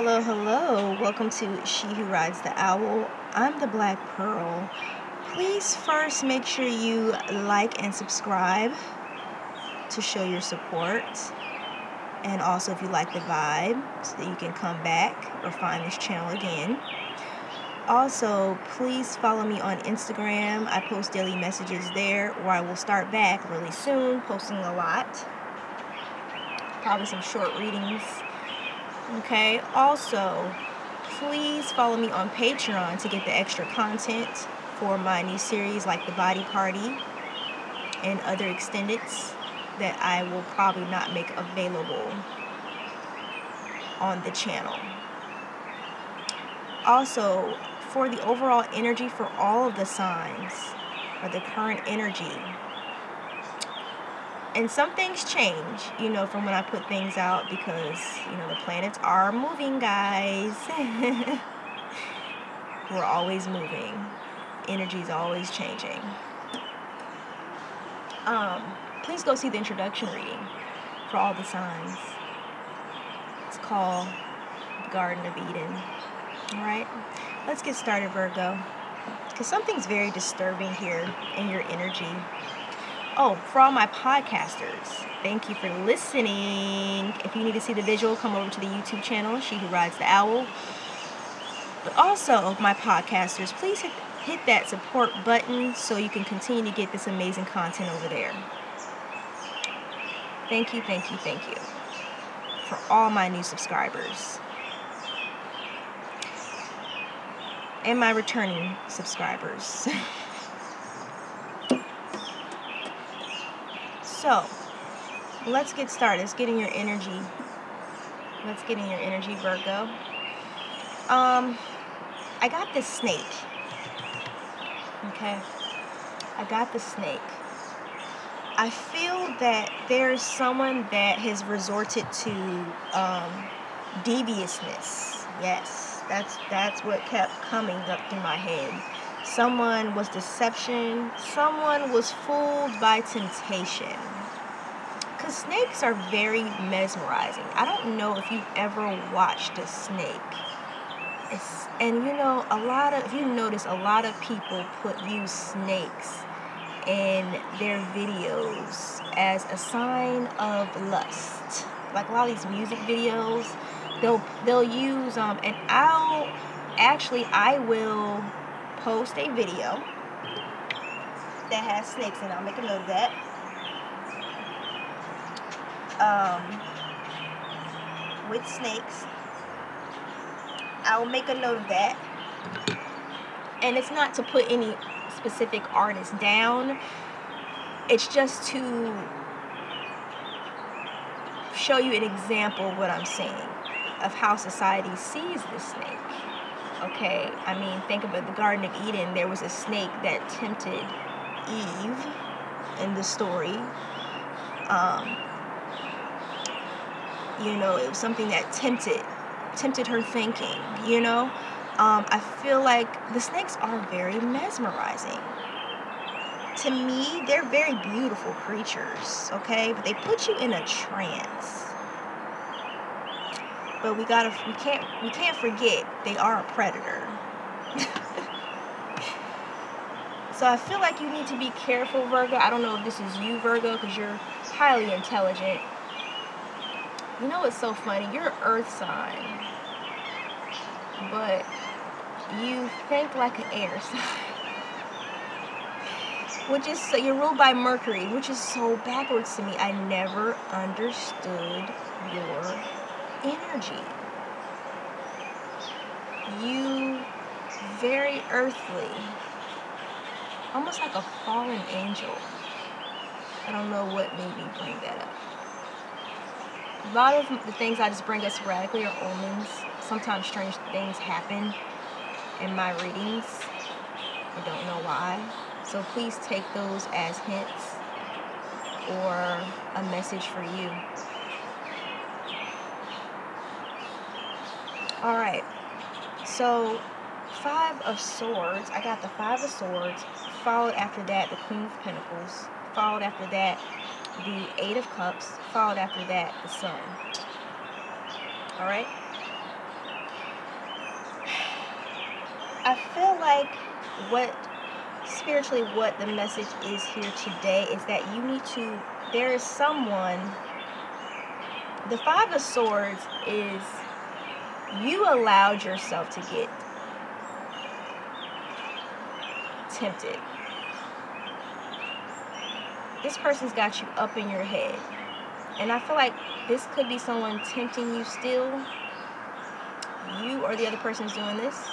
Hello, hello. Welcome to She Who Rides the Owl. I'm the Black Pearl. Please first make sure you like and subscribe to show your support. And also, if you like the vibe, so that you can come back or find this channel again. Also, please follow me on Instagram. I post daily messages there, or I will start back really soon, posting a lot. Probably some short readings. Okay, also, please follow me on Patreon to get the extra content for my new series like The Body Party and other extendeds that I will probably not make available on the channel. Also, for the overall energy for all of the signs, or the current energy. And some things change, you know, from when I put things out because, you know, the planets are moving, guys. We're always moving. Energy's always changing. Um, please go see the introduction reading for all the signs. It's called the Garden of Eden. All right, let's get started, Virgo. Because something's very disturbing here in your energy. Oh, for all my podcasters, thank you for listening. If you need to see the visual, come over to the YouTube channel, She Who Rides the Owl. But also, my podcasters, please hit, hit that support button so you can continue to get this amazing content over there. Thank you, thank you, thank you for all my new subscribers. And my returning subscribers. so, let's get started. Let's get in your energy. Let's get in your energy, Virgo. Um, I got this snake. Okay. I got the snake. I feel that there's someone that has resorted to um, deviousness. Yes, that's that's what kept coming up through my head. Someone was deception. Someone was fooled by temptation. Cause snakes are very mesmerizing. I don't know if you've ever watched a snake. It's, and you know, a lot of if you notice, a lot of people put use snakes in their videos as a sign of lust. Like a lot of these music videos, they'll they'll use um and I'll actually I will post a video that has snakes and I'll make a note of that. Um with snakes. I'll make a note of that. And it's not to put any specific artist down. It's just to show you an example of what I'm saying, of how society sees the snake. Okay, I mean, think about the Garden of Eden. There was a snake that tempted Eve in the story. Um, you know, it was something that tempted tempted her thinking. You know, um, I feel like the snakes are very mesmerizing. To me, they're very beautiful creatures, okay? But they put you in a trance. But we gotta, we can't, we can't forget they are a predator. so I feel like you need to be careful, Virgo. I don't know if this is you, Virgo, because you're highly intelligent. You know what's so funny? You're Earth sign, but you think like an air sign. Which is so you're ruled by Mercury, which is so backwards to me. I never understood your energy. You very earthly, almost like a fallen angel. I don't know what made me bring that up. A lot of the things I just bring up sporadically are omens. Sometimes strange things happen in my readings. I don't know why. So please take those as hints or a message for you. All right. So, Five of Swords. I got the Five of Swords. Followed after that, the Queen of Pentacles. Followed after that, the Eight of Cups. Followed after that, the Sun. All right. I feel like what spiritually what the message is here today is that you need to there is someone the five of swords is you allowed yourself to get tempted this person's got you up in your head and i feel like this could be someone tempting you still you or the other person's doing this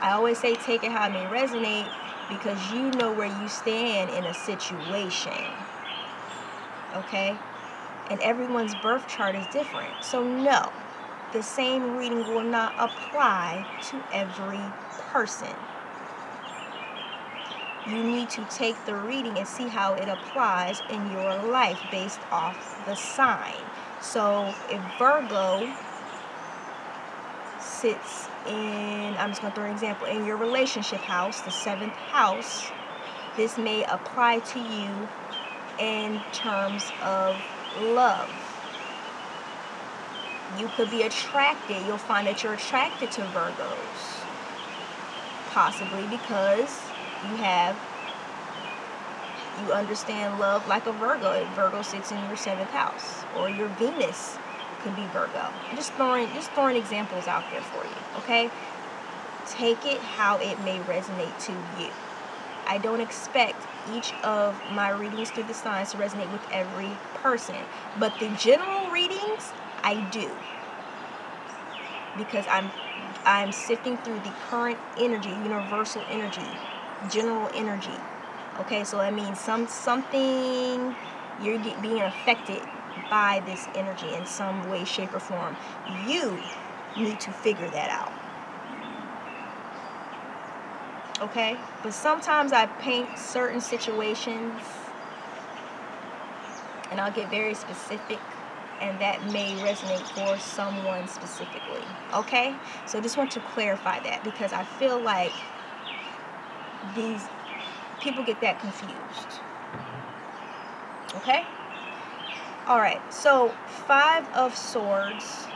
i always say take it how it may resonate because you know where you stand in a situation. Okay? And everyone's birth chart is different. So, no, the same reading will not apply to every person. You need to take the reading and see how it applies in your life based off the sign. So, if Virgo sits in, I'm just going to throw an example, in your relationship house, the seventh house, this may apply to you in terms of love. You could be attracted, you'll find that you're attracted to Virgos. Possibly because you have, you understand love like a Virgo. Virgo sits in your seventh house, or your Venus could be Virgo. Just throwing just throwing examples out there for you, okay? Take it how it may resonate to you. I don't expect each of my readings through the signs to resonate with every person, but the general readings I do. Because I'm I'm sifting through the current energy, universal energy, general energy. Okay, so that means some something you're being affected by this energy in some way, shape, or form. You need to figure that out. Okay? But sometimes I paint certain situations and I'll get very specific and that may resonate for someone specifically. Okay? So just want to clarify that because I feel like these people get that confused. Okay? All right, so five of swords.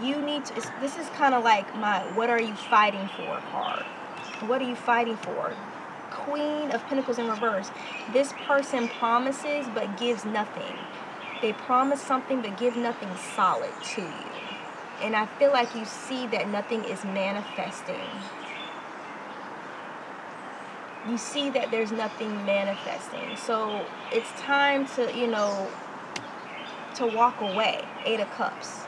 You need to. This is kind of like my "What are you fighting for?" card. What are you fighting for? Queen of Pentacles in reverse. This person promises but gives nothing. They promise something but give nothing solid to you. And I feel like you see that nothing is manifesting you see that there's nothing manifesting. So it's time to, you know, to walk away. Eight of Cups.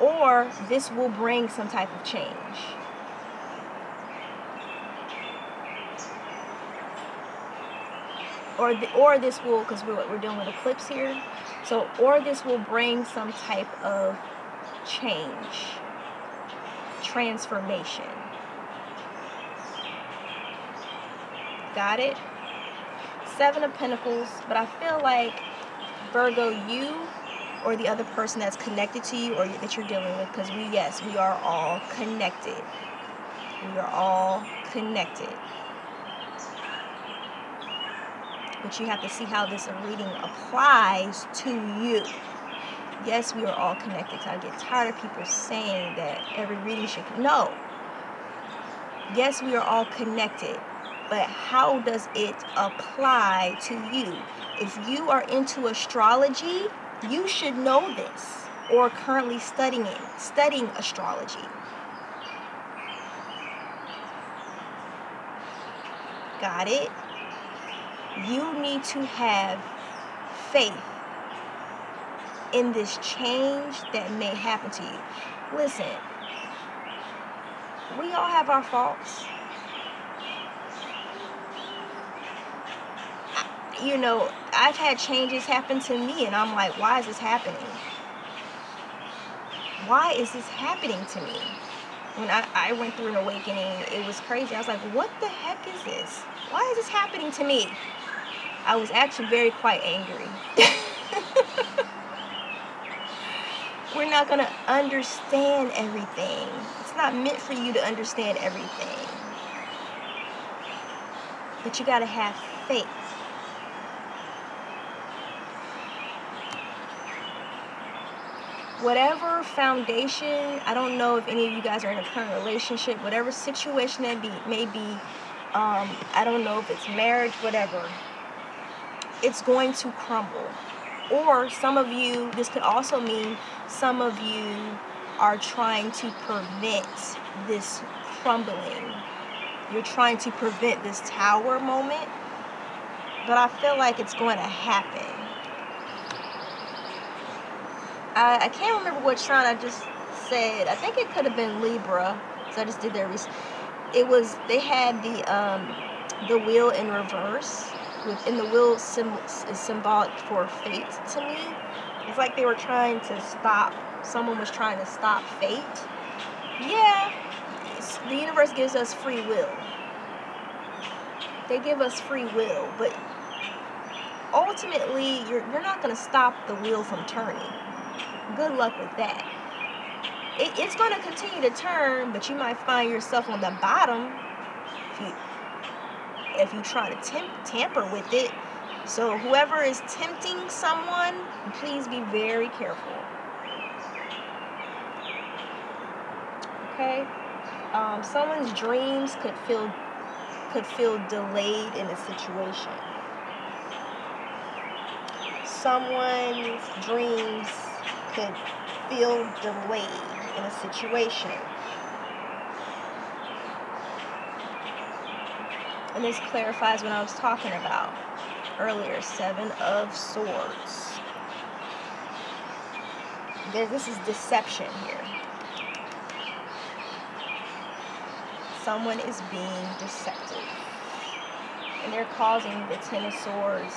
Or this will bring some type of change. Or, the, or this will, because we're, we're dealing with eclipse here. So, or this will bring some type of change, transformation. got it. Seven of Pentacles, but I feel like Virgo, you or the other person that's connected to you or that you're dealing with, because we, yes, we are all connected. We are all connected. But you have to see how this reading applies to you. Yes, we are all connected. I get tired of people saying that every reading should. No. Yes, we are all connected but how does it apply to you? If you are into astrology, you should know this or currently studying it, studying astrology. Got it? You need to have faith in this change that may happen to you. Listen, we all have our faults you know, I've had changes happen to me, and I'm like, why is this happening? Why is this happening to me? When I, I went through an awakening, it was crazy. I was like, what the heck is this? Why is this happening to me? I was actually very quite angry. We're not going to understand everything. It's not meant for you to understand everything. But you got to have faith. whatever foundation, I don't know if any of you guys are in a current relationship, whatever situation that be may be, um, I don't know if it's marriage, whatever, it's going to crumble. Or some of you, this could also mean some of you are trying to prevent this crumbling. You're trying to prevent this tower moment, but I feel like it's going to happen. I, I can't remember which sign I just said. I think it could have been Libra. So I just did their research. It was they had the um, the wheel in reverse. Within the symbol is symbolic for fate to me. It's like they were trying to stop. Someone was trying to stop fate. Yeah, the universe gives us free will. They give us free will, but ultimately, you're, you're not going to stop the wheel from turning good luck with that. It, it's going to continue to turn, but you might find yourself on the bottom if you if you try to temp, tamper with it. So whoever is tempting someone, please be very careful. Okay, um, someone's dreams could feel could feel delayed in a situation. Someone's dreams could feel delayed in a situation. And this clarifies what I was talking about earlier Seven of Swords. This is deception here. Someone is being deceptive. And they're causing the Ten of Swords.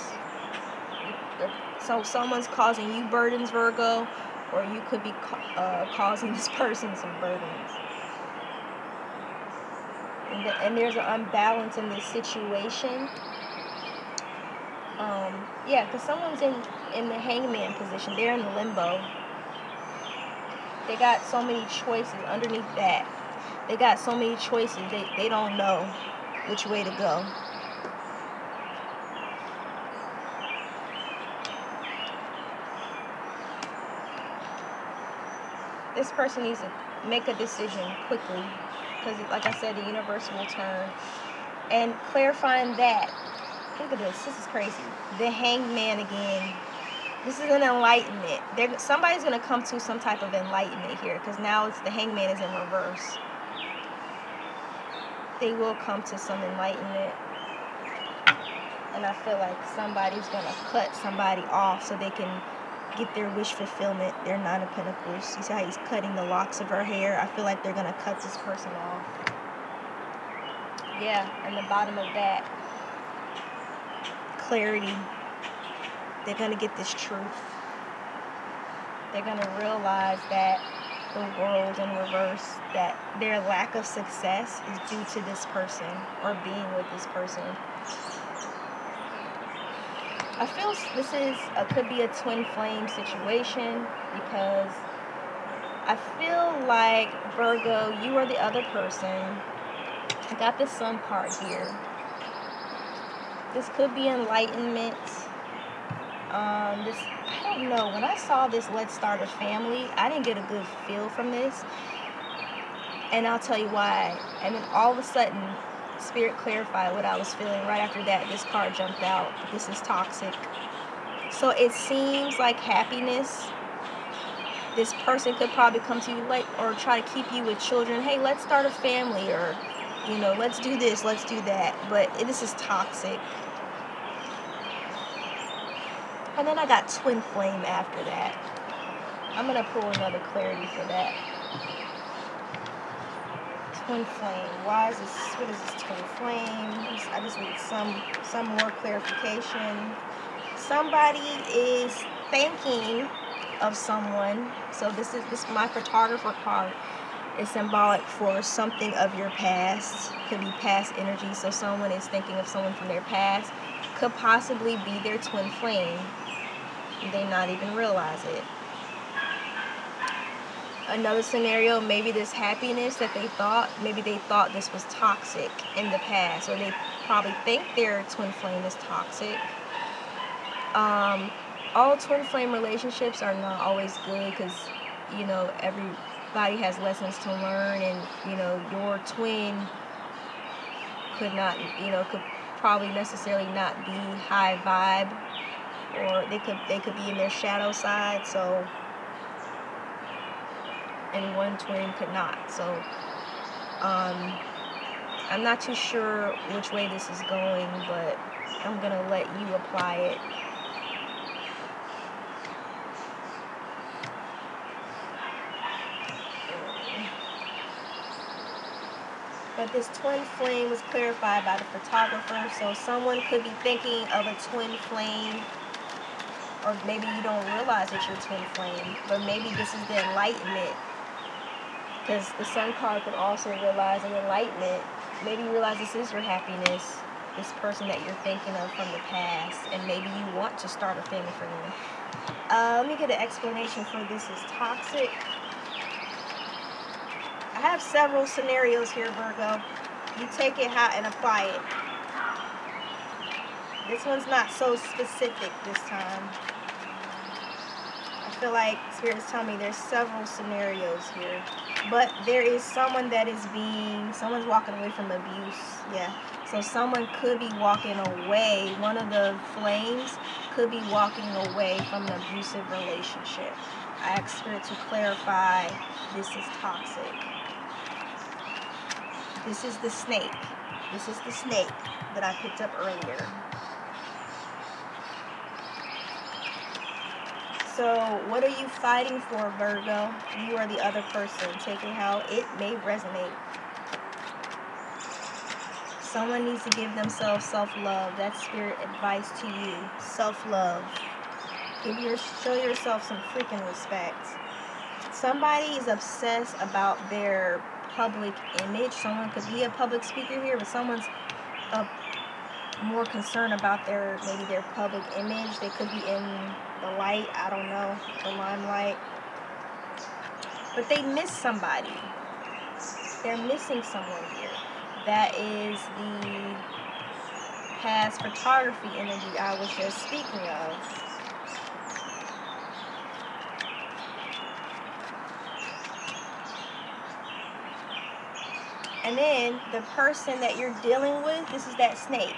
So someone's causing you burdens, Virgo, or you could be uh, causing this person some burdens. And, there's an unbalance in this situation. Um, yeah, because someone's in in the hangman position. They're in the limbo. They got so many choices underneath that. They got so many choices. They they don't know which way to go. this person needs to make a decision quickly because like i said the universe will turn. And clarifying that look at this this is crazy. The hangman again. This is an enlightenment. There somebody's going to come to some type of enlightenment here because now it's the hangman is in reverse. They will come to some enlightenment. And i feel like somebody's going to cut somebody off so they can get their wish fulfillment, their nine of pentacles. You see how he's cutting the locks of her hair? I feel like they're gonna cut this person off. Yeah, and the bottom of that, clarity. They're gonna get this truth. They're gonna realize that the world in reverse, that their lack of success is due to this person or being with this person. I feel this is a, could be a twin flame situation because I feel like Virgo, you are the other person. I got the sun card here. This could be enlightenment. Um, this I don't know. When I saw this Let's Start a Family, I didn't get a good feel from this. And I'll tell you why. And then all of a sudden, Spirit clarified what I was feeling right after that. This card jumped out. This is toxic. So it seems like happiness. This person could probably come to you like or try to keep you with children. Hey, let's start a family or you know, let's do this, let's do that. But this is toxic. And then I got twin flame after that. I'm gonna pull another clarity for that twin flame. Why is this? What is this twin flame? I just need some some more clarification. Somebody is thinking of someone. So this is this my photographer card is symbolic for something of your past. Could be past energy. So someone is thinking of someone from their past. Could possibly be their twin flame. They not even realize it another scenario, maybe this happiness that they thought, maybe they thought this was toxic in the past, or they probably think their twin flame is toxic. Um, all twin flame relationships are not always good because you know, everybody has lessons to learn, and you know, your twin could not, you know, could probably necessarily not be high vibe, or they could they could be in their shadow side. So, and one twin could not. So, um, I'm not too sure which way this is going, but I'm gonna let you apply it. But this twin flame was clarified by the photographer, so someone could be thinking of a twin flame, or maybe you don't realize it's your twin flame, but maybe this is the enlightenment. Because the sun card could also realize an enlightenment. Maybe you realize this is your happiness, this person that you're thinking of from the past, and maybe you want to start a family for them. Uh, let me get an explanation for this is toxic. I have several scenarios here, Virgo. You take it how and apply it. This one's not so specific this time. I feel like Spirit's telling me there's several scenarios here. But there is someone that is being, someone's walking away from abuse. Yeah. So someone could be walking away. One of the flames could be walking away from an abusive relationship. I ask Spirit to clarify this is toxic. This is the snake. This is the snake that I picked up earlier. So, what are you fighting for, Virgo? You are the other person. Take it how it may resonate. Someone needs to give themselves self love. That's spirit advice to you. Self love. Give your show yourself some freaking respect. Somebody is obsessed about their public image. Someone could be a public speaker here, but someone's a, more concerned about their maybe their public image. They could be in the light. I don't know the limelight, but they miss somebody. They're missing someone here. That is the past photography energy I was just speaking of. And then the person that you're dealing with, this is that snake.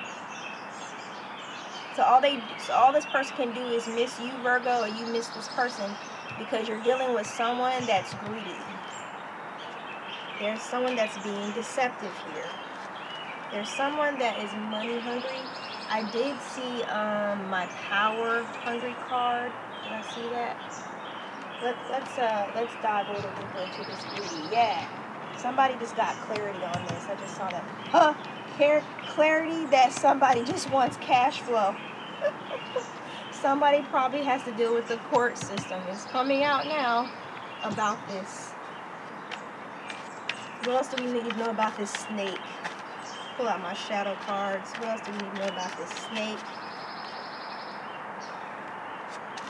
So all they so all this person can do is miss you, Virgo, or you miss this person because you're dealing with someone that's greedy. There's someone that's being deceptive here. There's someone that is money hungry. I did see um, my power hungry card. Did I see that? Let, let's uh let's dive a little deeper into this greedy. Yeah. Somebody just got clarity on this. I just saw that. Huh? Clarity that somebody just wants cash flow. Somebody probably has to deal with the court system. It's coming out now about this. What else do we need to know about this snake? Pull out my shadow cards. What else do we need to know about this snake?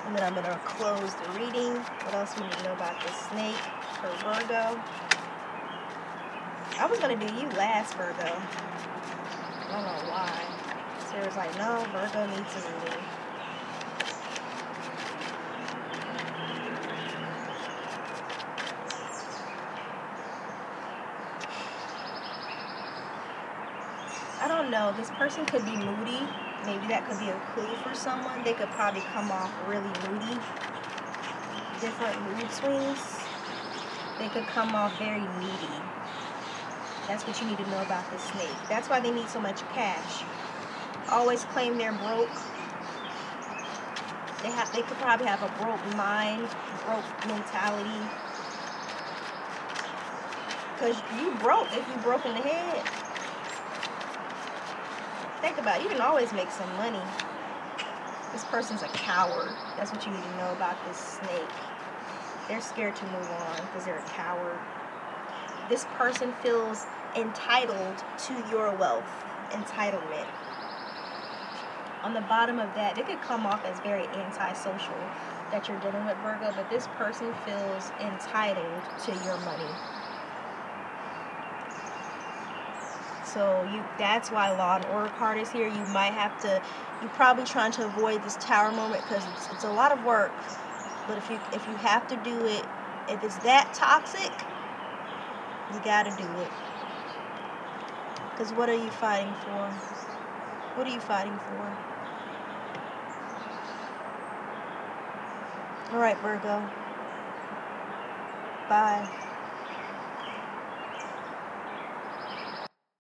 And then I'm going to close the reading. What else do we need to know about this snake for Virgo? I was gonna do you last, Virgo. I don't know why. Sarah's like, no, Virgo needs a reading. I don't This person could be moody. Maybe that could be a clue for someone. They could probably come off really moody. Different mood swings. They could come off very needy. That's what you need to know about the snake. That's why they need so much cash. Always claim they're broke. They have they could probably have a broke mind, broke mentality. Cause you broke if you broke in the head. Think about it, you can always make some money. This person's a coward. That's what you need to know about this snake. They're scared to move on because they're a coward. This person feels entitled to your wealth, entitlement. On the bottom of that, it could come off as very antisocial that you're dealing with Virgo, but this person feels entitled to your money. So you that's why Law and Order card is here. You might have to. You're probably trying to avoid this tower moment because it's, it's a lot of work. But if you if you have to do it, if it's that toxic, you gotta do it. Because what are you fighting for? What are you fighting for? All right, Virgo. Bye.